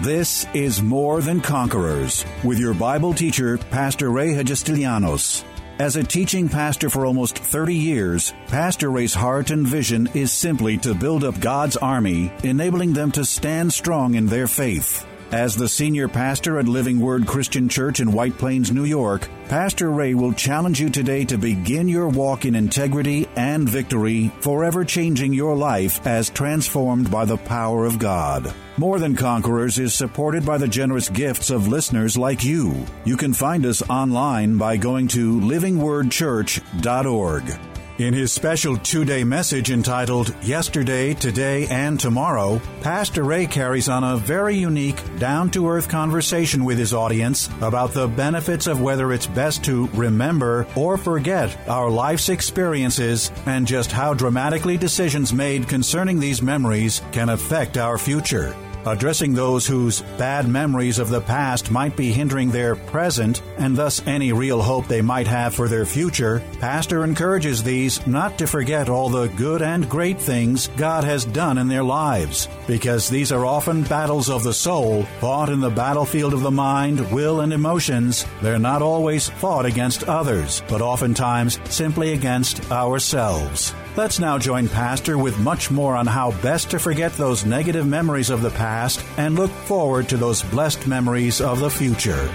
This is More Than Conquerors with your Bible teacher, Pastor Ray Hagestilianos. As a teaching pastor for almost 30 years, Pastor Ray's heart and vision is simply to build up God's army, enabling them to stand strong in their faith. As the senior pastor at Living Word Christian Church in White Plains, New York, Pastor Ray will challenge you today to begin your walk in integrity and victory, forever changing your life as transformed by the power of God. More Than Conquerors is supported by the generous gifts of listeners like you. You can find us online by going to livingwordchurch.org. In his special two day message entitled Yesterday, Today, and Tomorrow, Pastor Ray carries on a very unique, down to earth conversation with his audience about the benefits of whether it's best to remember or forget our life's experiences and just how dramatically decisions made concerning these memories can affect our future addressing those whose bad memories of the past might be hindering their present and thus any real hope they might have for their future, Pastor encourages these not to forget all the good and great things God has done in their lives, because these are often battles of the soul, fought in the battlefield of the mind, will, and emotions. They're not always fought against others, but oftentimes simply against ourselves. Let's now join Pastor with much more on how best to forget those negative memories of the past and look forward to those blessed memories of the future.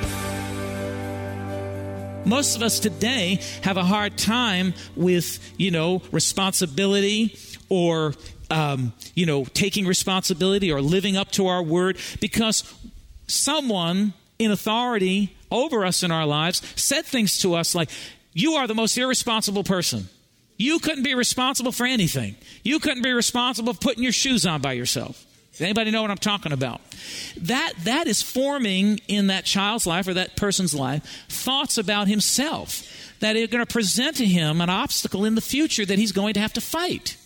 Most of us today have a hard time with, you know, responsibility or, um, you know, taking responsibility or living up to our word because someone in authority over us in our lives said things to us like, You are the most irresponsible person. You couldn't be responsible for anything. You couldn't be responsible for putting your shoes on by yourself. Does anybody know what I'm talking about? That that is forming in that child's life or that person's life thoughts about himself that are going to present to him an obstacle in the future that he's going to have to fight.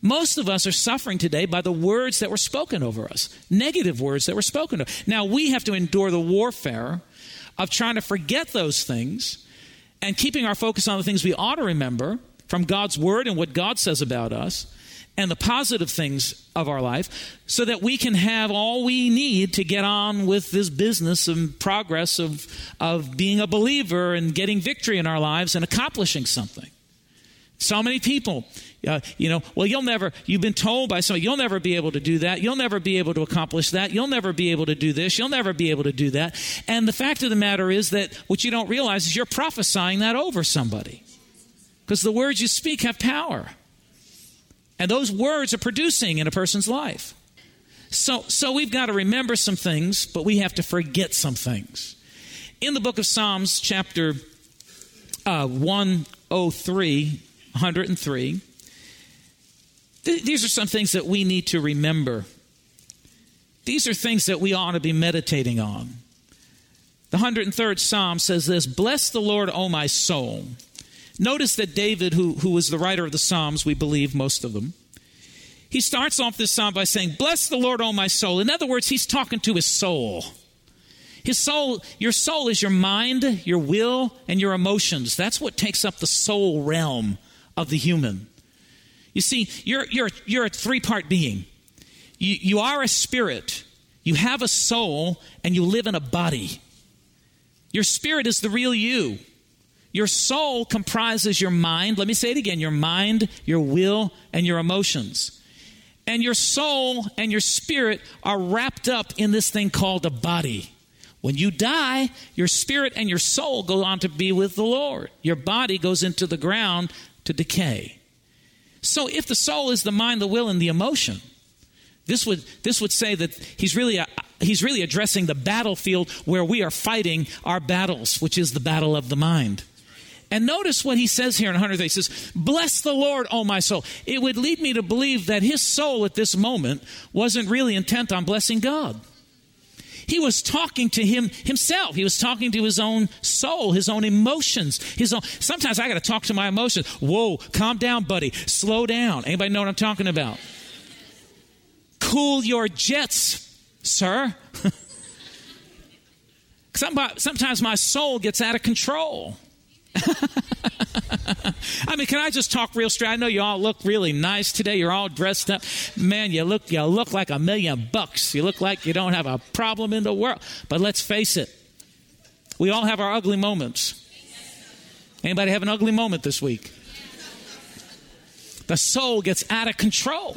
Most of us are suffering today by the words that were spoken over us, negative words that were spoken. Over. Now we have to endure the warfare of trying to forget those things and keeping our focus on the things we ought to remember from God's word and what God says about us and the positive things of our life so that we can have all we need to get on with this business and progress of, of being a believer and getting victory in our lives and accomplishing something. So many people, uh, you know, well, you'll never, you've been told by somebody, you'll never be able to do that. You'll never be able to accomplish that. You'll never be able to do this. You'll never be able to do that. And the fact of the matter is that what you don't realize is you're prophesying that over somebody. Because the words you speak have power. And those words are producing in a person's life. So, so we've got to remember some things, but we have to forget some things. In the book of Psalms, chapter uh, 103, 103, th- these are some things that we need to remember. These are things that we ought to be meditating on. The 103rd Psalm says this Bless the Lord, O my soul Notice that David, who, who was the writer of the Psalms, we believe most of them, he starts off this psalm by saying, Bless the Lord, O my soul. In other words, he's talking to his soul. His soul, your soul is your mind, your will, and your emotions. That's what takes up the soul realm of the human. You see, you're, you're, you're a three part being. You, you are a spirit, you have a soul, and you live in a body. Your spirit is the real you. Your soul comprises your mind. Let me say it again your mind, your will, and your emotions. And your soul and your spirit are wrapped up in this thing called a body. When you die, your spirit and your soul go on to be with the Lord. Your body goes into the ground to decay. So if the soul is the mind, the will, and the emotion, this would, this would say that he's really, a, he's really addressing the battlefield where we are fighting our battles, which is the battle of the mind. And notice what he says here in 100 He says, Bless the Lord, O my soul. It would lead me to believe that his soul at this moment wasn't really intent on blessing God. He was talking to him himself. He was talking to his own soul, his own emotions. His own sometimes I gotta talk to my emotions. Whoa, calm down, buddy. Slow down. Anybody know what I'm talking about? Cool your jets, sir. Sometimes my soul gets out of control. I mean, can I just talk real straight? I know you all look really nice today. You're all dressed up. Man, you look you look like a million bucks. You look like you don't have a problem in the world. But let's face it. We all have our ugly moments. Anybody have an ugly moment this week? The soul gets out of control.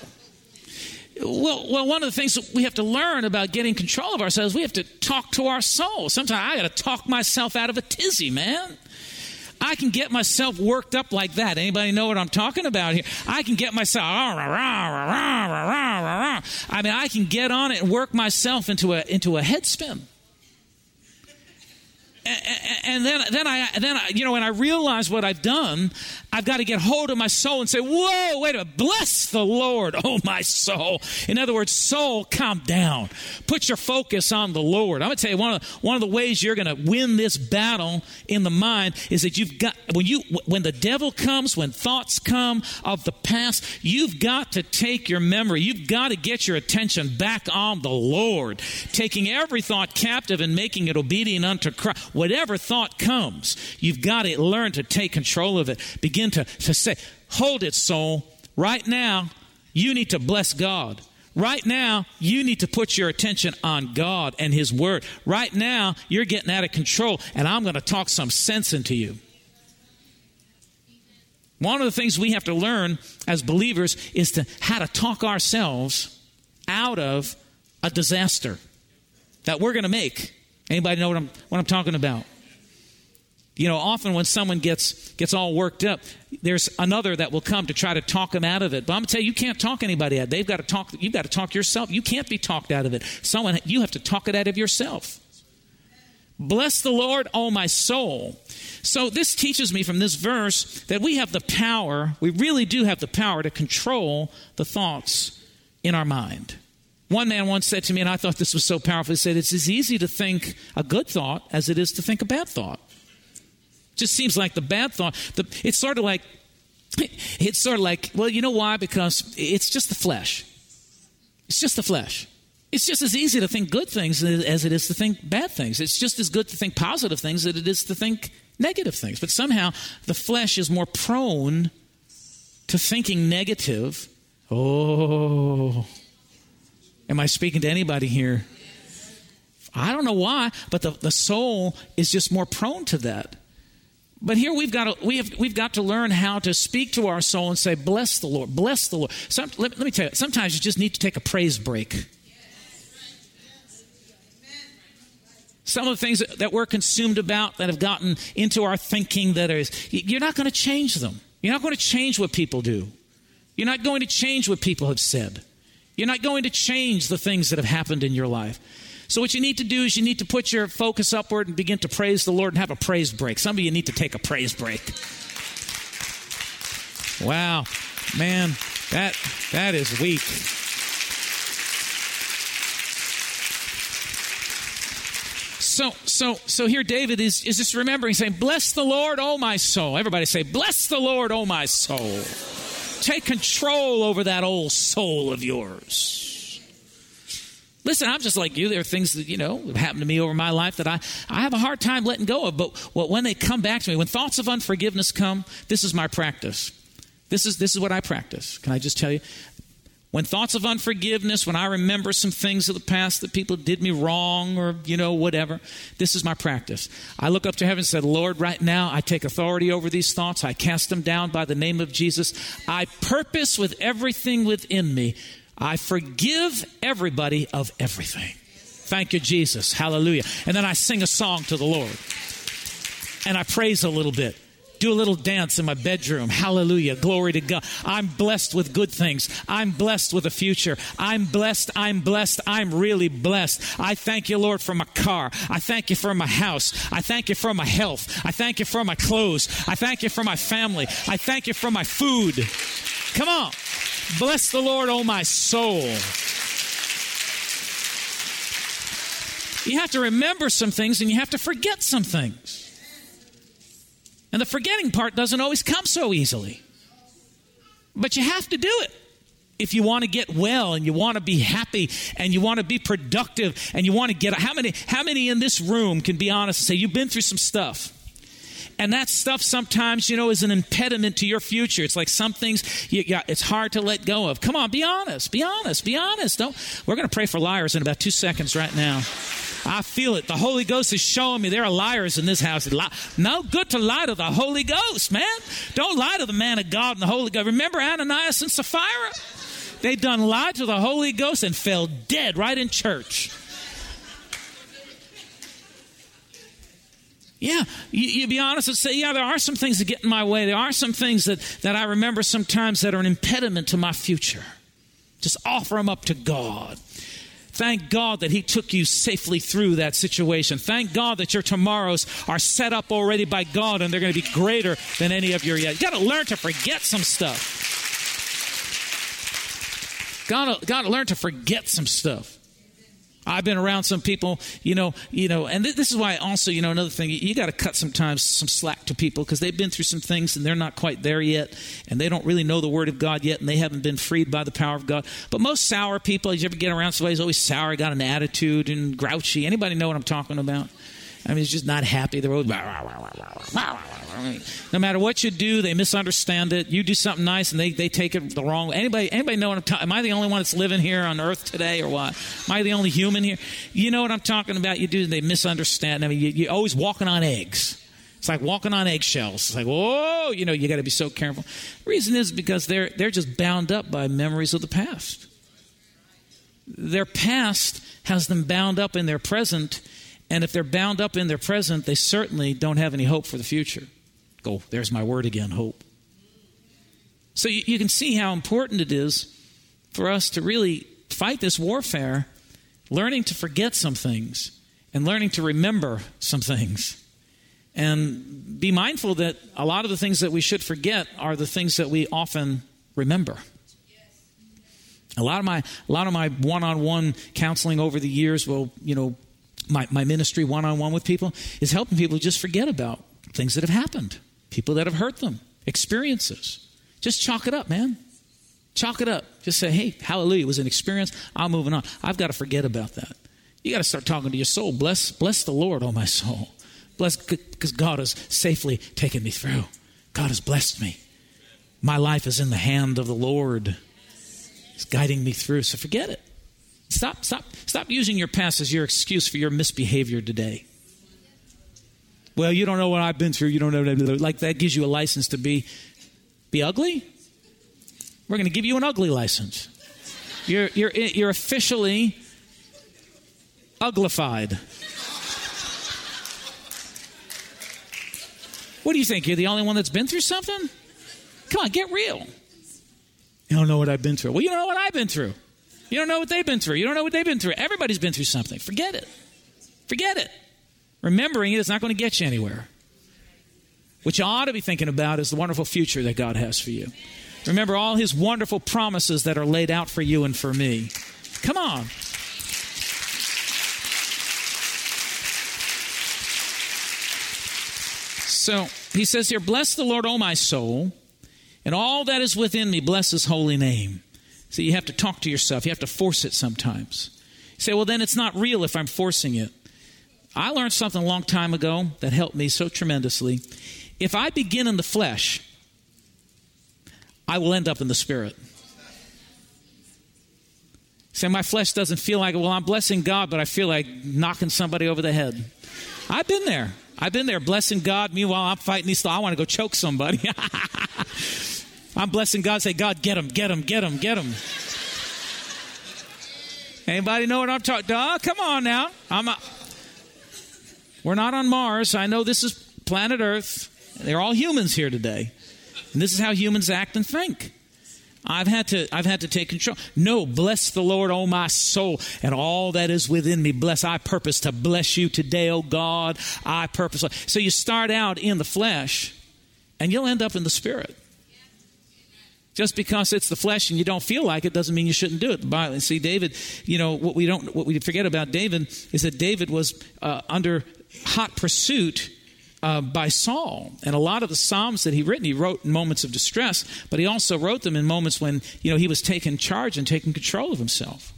Well, well, one of the things that we have to learn about getting control of ourselves, we have to talk to our soul. Sometimes I got to talk myself out of a tizzy, man. I can get myself worked up like that. Anybody know what I'm talking about here? I can get myself. Ah, I mean, I can get on it and work myself into a into a head spin and then, then I, then I, you know, when I realize what I've done, I've got to get hold of my soul and say, "Whoa, wait a minute! Bless the Lord, oh my soul." In other words, soul, calm down. Put your focus on the Lord. I'm to tell you one of the, one of the ways you're to win this battle in the mind is that you've got when you when the devil comes, when thoughts come of the past, you've got to take your memory. You've got to get your attention back on the Lord, taking every thought captive and making it obedient unto Christ whatever thought comes, you've got to learn to take control of it. Begin to, to say, hold it, soul. Right now, you need to bless God. Right now, you need to put your attention on God and His Word. Right now, you're getting out of control, and I'm going to talk some sense into you. One of the things we have to learn as believers is to how to talk ourselves out of a disaster that we're going to make Anybody know what I'm, what I'm talking about? You know, often when someone gets gets all worked up, there's another that will come to try to talk them out of it. But I'm gonna tell you, you can't talk anybody out. They've got to talk. You've got to talk yourself. You can't be talked out of it. Someone you have to talk it out of yourself. Bless the Lord, oh my soul. So this teaches me from this verse that we have the power. We really do have the power to control the thoughts in our mind. One man once said to me, and I thought this was so powerful, he said, It's as easy to think a good thought as it is to think a bad thought. Just seems like the bad thought, the, it's sort of like, it's sort of like, well, you know why? Because it's just the flesh. It's just the flesh. It's just as easy to think good things as it is to think bad things. It's just as good to think positive things as it is to think negative things. But somehow the flesh is more prone to thinking negative. Oh, Am I speaking to anybody here? I don't know why, but the, the soul is just more prone to that. But here we've got to, we have, we've got to learn how to speak to our soul and say, Bless the Lord, bless the Lord. Some, let, let me tell you, sometimes you just need to take a praise break. Some of the things that, that we're consumed about that have gotten into our thinking that is, you're not going to change them. You're not going to change what people do. You're not going to change what people have said. You're not going to change the things that have happened in your life. So, what you need to do is you need to put your focus upward and begin to praise the Lord and have a praise break. Some of you need to take a praise break. Wow, man, that that is weak. So, so, so here David is, is just remembering saying, Bless the Lord, oh my soul. Everybody say, Bless the Lord, oh my soul. Take control over that old soul of yours. Listen, I'm just like you. There are things that, you know, have happened to me over my life that I, I have a hard time letting go of. But when they come back to me, when thoughts of unforgiveness come, this is my practice. This is, this is what I practice. Can I just tell you? When thoughts of unforgiveness, when I remember some things of the past that people did me wrong or, you know, whatever, this is my practice. I look up to heaven and said, Lord, right now I take authority over these thoughts. I cast them down by the name of Jesus. I purpose with everything within me. I forgive everybody of everything. Thank you, Jesus. Hallelujah. And then I sing a song to the Lord. And I praise a little bit do a little dance in my bedroom. Hallelujah. Glory to God. I'm blessed with good things. I'm blessed with a future. I'm blessed. I'm blessed. I'm really blessed. I thank you, Lord, for my car. I thank you for my house. I thank you for my health. I thank you for my clothes. I thank you for my family. I thank you for my food. Come on. Bless the Lord, oh my soul. You have to remember some things and you have to forget some things. And the forgetting part doesn't always come so easily. But you have to do it if you want to get well and you want to be happy and you want to be productive and you want to get how many how many in this room can be honest and say you've been through some stuff And that stuff sometimes, you know, is an impediment to your future. It's like some things you, it's hard to let go of. Come on, be honest. Be honest. Be honest. Don't. We're going to pray for liars in about two seconds right now. I feel it. The Holy Ghost is showing me there are liars in this house. No good to lie to the Holy Ghost, man. Don't lie to the man of God and the Holy Ghost. Remember Ananias and Sapphira? They done lied to the Holy Ghost and fell dead right in church. Yeah, you, you, be honest and say, yeah, there are some things that get in my way. There are some things that, that I remember sometimes that are an impediment to my future. Just offer them up to God. Thank God that He took you safely through that situation. Thank God that your tomorrows are set up already by God and they're going to be greater than any of your yet. You got to learn to forget some stuff. Got to, learn to forget some stuff. I've been around some people, you know, you know, and th- this is why also, you know, another thing, you, you got to cut sometimes some slack to people because they've been through some things and they're not quite there yet, and they don't really know the Word of God yet, and they haven't been freed by the power of God. But most sour people, you ever get around somebody who's always sour, got an attitude and grouchy. Anybody know what I'm talking about? I mean, he's just not happy. They're always, no matter what you do, they misunderstand it. You do something nice and they, they take it the wrong way. Anybody, anybody know what I'm talking Am I the only one that's living here on earth today or what? Am I the only human here? You know what I'm talking about? You do, they misunderstand. I mean, you, you're always walking on eggs. It's like walking on eggshells. It's like, whoa, you know, you got to be so careful. The reason is because they're, they're just bound up by memories of the past. Their past has them bound up in their present, and if they're bound up in their present, they certainly don't have any hope for the future. Go, there's my word again hope. So you, you can see how important it is for us to really fight this warfare, learning to forget some things and learning to remember some things. And be mindful that a lot of the things that we should forget are the things that we often remember. A lot of my a lot of my one-on-one counseling over the years will, you know, my, my ministry one on one with people is helping people just forget about things that have happened, people that have hurt them, experiences. Just chalk it up, man. Chalk it up. Just say, hey, hallelujah, it was an experience. I'm moving on. I've got to forget about that. You got to start talking to your soul. Bless, bless the Lord, oh my soul. Bless because God has safely taken me through. God has blessed me. My life is in the hand of the Lord. He's guiding me through. So forget it. Stop, stop, stop using your past as your excuse for your misbehavior today. Well, you don't know what I've been through. You don't know like that gives you a license to be be ugly. We're going to give you an ugly license. You're you're you're officially uglified. What do you think? You're the only one that's been through something? Come on, get real. You don't know what I've been through. Well, you don't know what I've been through. You don't know what they've been through. You don't know what they've been through. Everybody's been through something. Forget it. Forget it. Remembering it is not going to get you anywhere. What you ought to be thinking about is the wonderful future that God has for you. Remember all his wonderful promises that are laid out for you and for me. Come on. So he says here, Bless the Lord, O my soul, and all that is within me, bless his holy name. So you have to talk to yourself. You have to force it sometimes. You say, well, then it's not real if I'm forcing it. I learned something a long time ago that helped me so tremendously. If I begin in the flesh, I will end up in the spirit. Say, my flesh doesn't feel like, well, I'm blessing God, but I feel like knocking somebody over the head. I've been there. I've been there blessing God. Meanwhile, I'm fighting these. I want to go choke somebody. I'm blessing God. Say, God, get him, get him, get him, get him. Anybody know what I'm talking? Oh, come on now. I'm. A, we're not on Mars. I know this is planet Earth. They're all humans here today, and this is how humans act and think. I've had to I've had to take control. No, bless the Lord, oh my soul, and all that is within me. Bless I purpose to bless you today, oh God. I purpose. So you start out in the flesh, and you'll end up in the spirit. Just because it's the flesh and you don't feel like it doesn't mean you shouldn't do it. See, David, you know what we don't, what we forget about David is that David was uh, under hot pursuit uh, by Saul. And a lot of the Psalms that he written, he wrote in moments of distress, but he also wrote them in moments when, you know, he was taking charge and taking control of himself.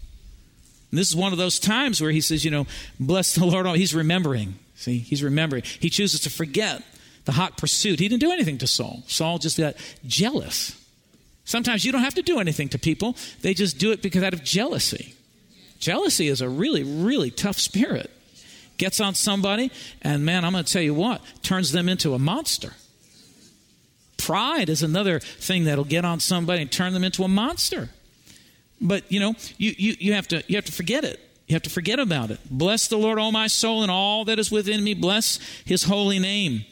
And this is one of those times where he says, you know, bless the Lord. He's remembering. See, he's remembering. He chooses to forget the hot pursuit. He didn't do anything to Saul. Saul just got jealous. Sometimes you don't have to do anything to people, they just do it because out of jealousy. Jealousy is a really, really tough spirit. Gets on somebody, and man, I'm going to tell you what, turns them into a monster. Pride is another thing that'll get on somebody and turn them into a monster. But you know, you, you, you have to you have to forget it. You have to forget about it. Bless the Lord, O my soul, and all that is within me. Bless his holy name.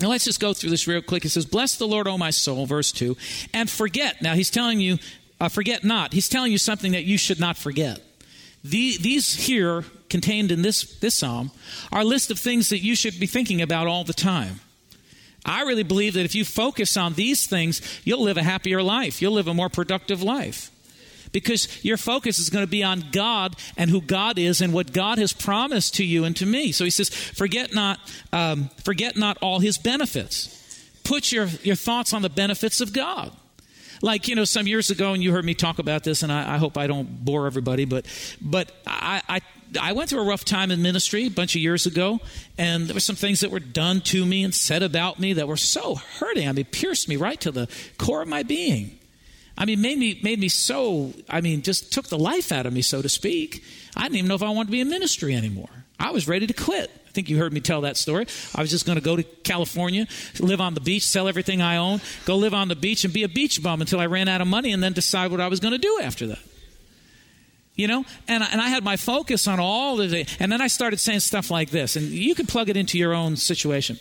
Now let's just go through this real quick. It says, Bless the Lord, O my soul, verse 2, and forget. Now he's telling you, uh, forget not. He's telling you something that you should not forget. The, these here, contained in this, this psalm, are a list of things that you should be thinking about all the time. I really believe that if you focus on these things, you'll live a happier life. You'll live a more productive life. Because your focus is going to be on God and who God is and what God has promised to you and to me. So he says, forget not, um, forget not all his benefits. Put your, your thoughts on the benefits of God like you know some years ago and you heard me talk about this and i, I hope i don't bore everybody but but I, I I went through a rough time in ministry a bunch of years ago, and there were some things that were done to me and said about me that were so hurting. I mean, pierced me right to the core of my being. I mean, made me made me so. I mean, just took the life out of me, so to speak. I didn't even know if I wanted to be in ministry anymore. I was ready to quit. I think you heard me tell that story. I was just going to go to California, live on the beach, sell everything I own, go live on the beach, and be a beach bum until I ran out of money, and then decide what I was going to do after that. You know, and, and I had my focus on all of. And then I started saying stuff like this, and you can plug it into your own situation.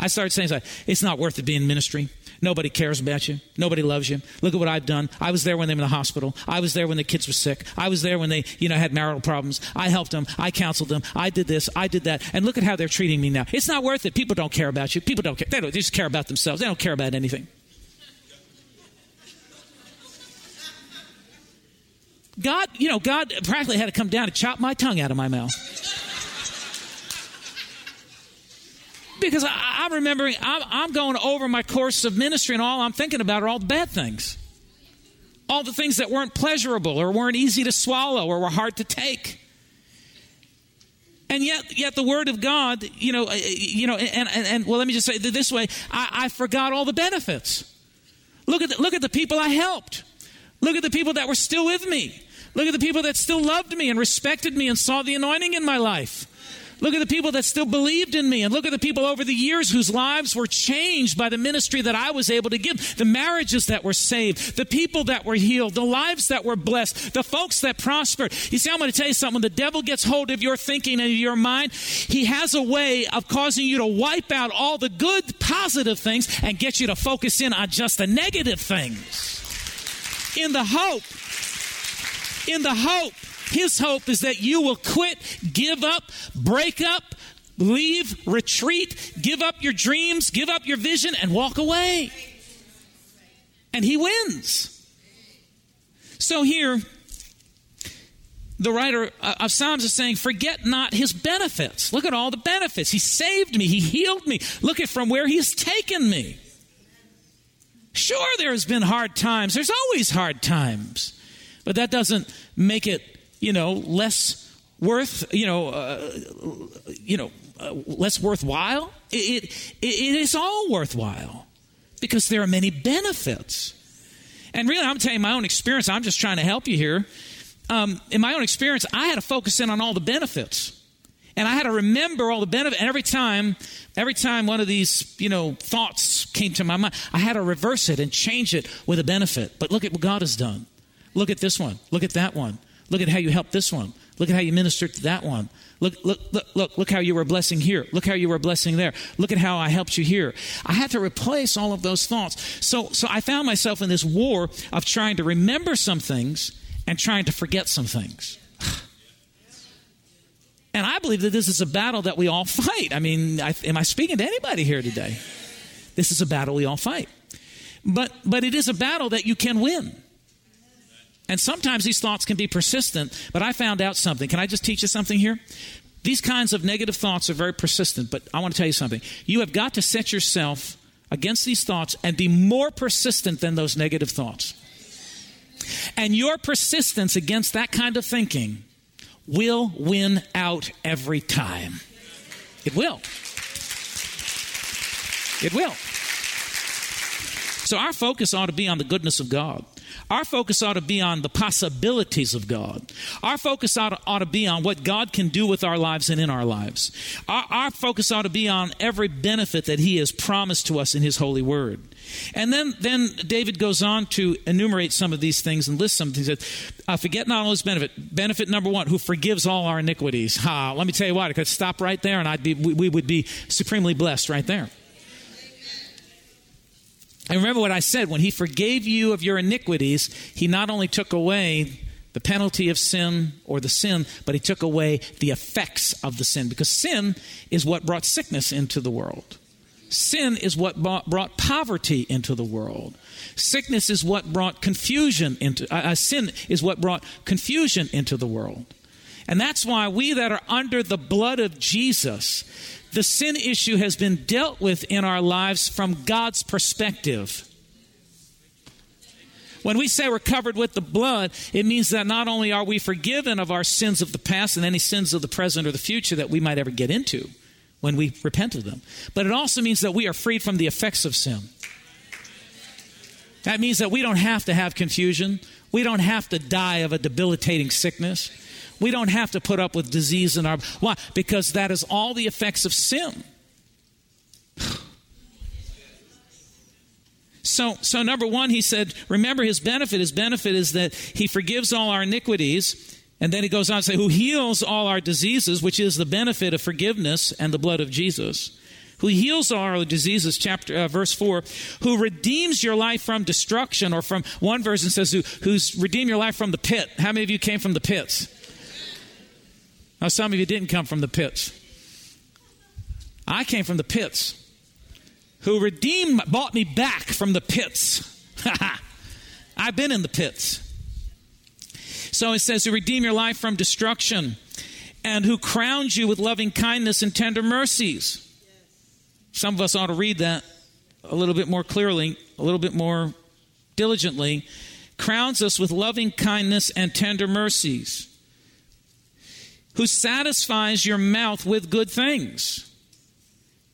I started saying, like, it's not worth it being ministry. Nobody cares about you. Nobody loves you. Look at what I've done. I was there when they were in the hospital. I was there when the kids were sick. I was there when they, you know, had marital problems. I helped them. I counseled them. I did this. I did that. And look at how they're treating me now. It's not worth it. People don't care about you. People don't care. They, don't, they just care about themselves. They don't care about anything. God, you know, God practically had to come down and chop my tongue out of my mouth. Because I, am remembering, I'm, I'm going over my course of ministry, and all I'm thinking about are all the bad things. All the things that weren't pleasurable or weren't easy to swallow or were hard to take. And yet, yet the Word of God, you know, uh, you know, and, and, and well, let me just say this way: I, I forgot all the benefits. Look at the, look at the people I helped. Look at the people that were still with me. Look at the people that still loved me and respected me and saw the anointing in my life. Look at the people that still believed in me, and look at the people over the years whose lives were changed by the ministry that I was able to give. The marriages that were saved, the people that were healed, the lives that were blessed, the folks that prospered. You see, I'm going to tell you something. When the devil gets hold of your thinking and your mind, he has a way of causing you to wipe out all the good, positive things and get you to focus in on just the negative things. In the hope in the hope. His hope is that you will quit, give up, break up, leave, retreat, give up your dreams, give up your vision, and walk away. And he wins. So here, the writer of Psalms is saying, Forget not his benefits. Look at all the benefits. He saved me, he healed me. Look at from where he's taken me. Sure, there's been hard times. There's always hard times. But that doesn't make it, you know, less worth, you know, uh, you know, uh, less worthwhile. It, it, it is all worthwhile because there are many benefits. And really, I'm telling you my own experience. I'm just trying to help you here. Um, in my own experience, I had to focus in on all the benefits. And I had to remember all the benefits. And every time, every time one of these, you know, thoughts came to my mind, I had to reverse it and change it with a benefit. But look at what God has done. Look at this one. Look at that one. Look at how you helped this one. Look at how you ministered to that one. Look, look, look, look, look how you were blessing here. Look how you were blessing there. Look at how I helped you here. I had to replace all of those thoughts. So, so I found myself in this war of trying to remember some things and trying to forget some things. And I believe that this is a battle that we all fight. I mean, I, am I speaking to anybody here today? This is a battle we all fight. But, but it is a battle that you can win. And sometimes these thoughts can be persistent, but I found out something. Can I just teach you something here? These kinds of negative thoughts are very persistent, but I want to tell you something. You have got to set yourself against these thoughts and be more persistent than those negative thoughts. And your persistence against that kind of thinking will win out every time. It will. It will. So our focus ought to be on the goodness of God. Our focus ought to be on the possibilities of God. Our focus ought to, ought to be on what God can do with our lives and in our lives. Our, our focus ought to be on every benefit that He has promised to us in His holy word. And then, then David goes on to enumerate some of these things and list some things. That, forget not all his benefit. Benefit number one, who forgives all our iniquities. Ha, let me tell you what, I could stop right there and I'd be, we, we would be supremely blessed right there. And remember what I said when he forgave you of your iniquities, he not only took away the penalty of sin or the sin, but he took away the effects of the sin because sin is what brought sickness into the world. Sin is what brought poverty into the world. Sickness is what brought confusion into uh, uh, sin is what brought confusion into the world. And that's why we that are under the blood of Jesus the sin issue has been dealt with in our lives from God's perspective. When we say we're covered with the blood, it means that not only are we forgiven of our sins of the past and any sins of the present or the future that we might ever get into when we repent of them, but it also means that we are freed from the effects of sin. That means that we don't have to have confusion. We don't have to die of a debilitating sickness. We don't have to put up with disease in our why? Because that is all the effects of sin. So, so number one, he said, remember his benefit. His benefit is that he forgives all our iniquities. And then he goes on to say, who heals all our diseases, which is the benefit of forgiveness and the blood of Jesus. Who heals all our diseases, chapter uh, verse four. Who redeems your life from destruction, or from one version says, who, who's redeemed your life from the pit. How many of you came from the pits? Now, some of you didn't come from the pits. I came from the pits. Who redeemed, bought me back from the pits. I've been in the pits. So it says, who redeem your life from destruction, and who crowns you with loving kindness and tender mercies. Some of us ought to read that a little bit more clearly, a little bit more diligently. Crowns us with loving kindness and tender mercies who satisfies your mouth with good things,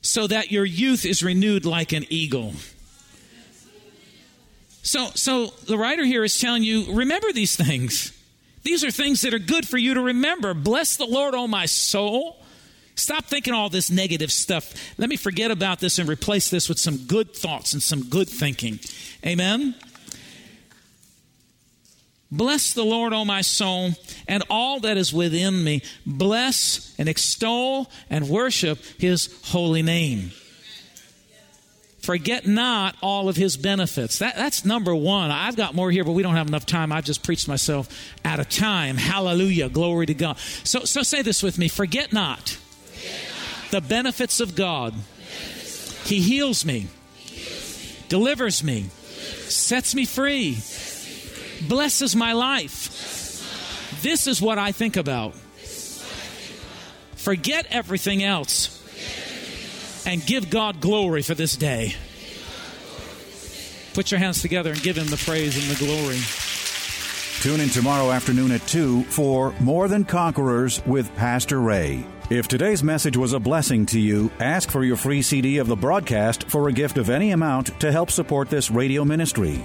so that your youth is renewed like an eagle. So, so the writer here is telling you remember these things. These are things that are good for you to remember. Bless the Lord, oh my soul. Stop thinking all this negative stuff. Let me forget about this and replace this with some good thoughts and some good thinking. Amen. Bless the Lord, O my soul, and all that is within me. Bless and extol and worship his holy name. Forget not all of his benefits. That, that's number one. I've got more here, but we don't have enough time. I've just preached myself out of time. Hallelujah. Glory to God. So, so say this with me Forget not, Forget not. the benefits of God. Benefits he heals me, he heals me. delivers me, delivers. sets me free blesses my life. This is what I think about. Forget everything else and give God glory for this day. Put your hands together and give Him the praise and the glory. Tune in tomorrow afternoon at 2 for More Than Conquerors with Pastor Ray. If today's message was a blessing to you, ask for your free CD of the broadcast for a gift of any amount to help support this radio ministry.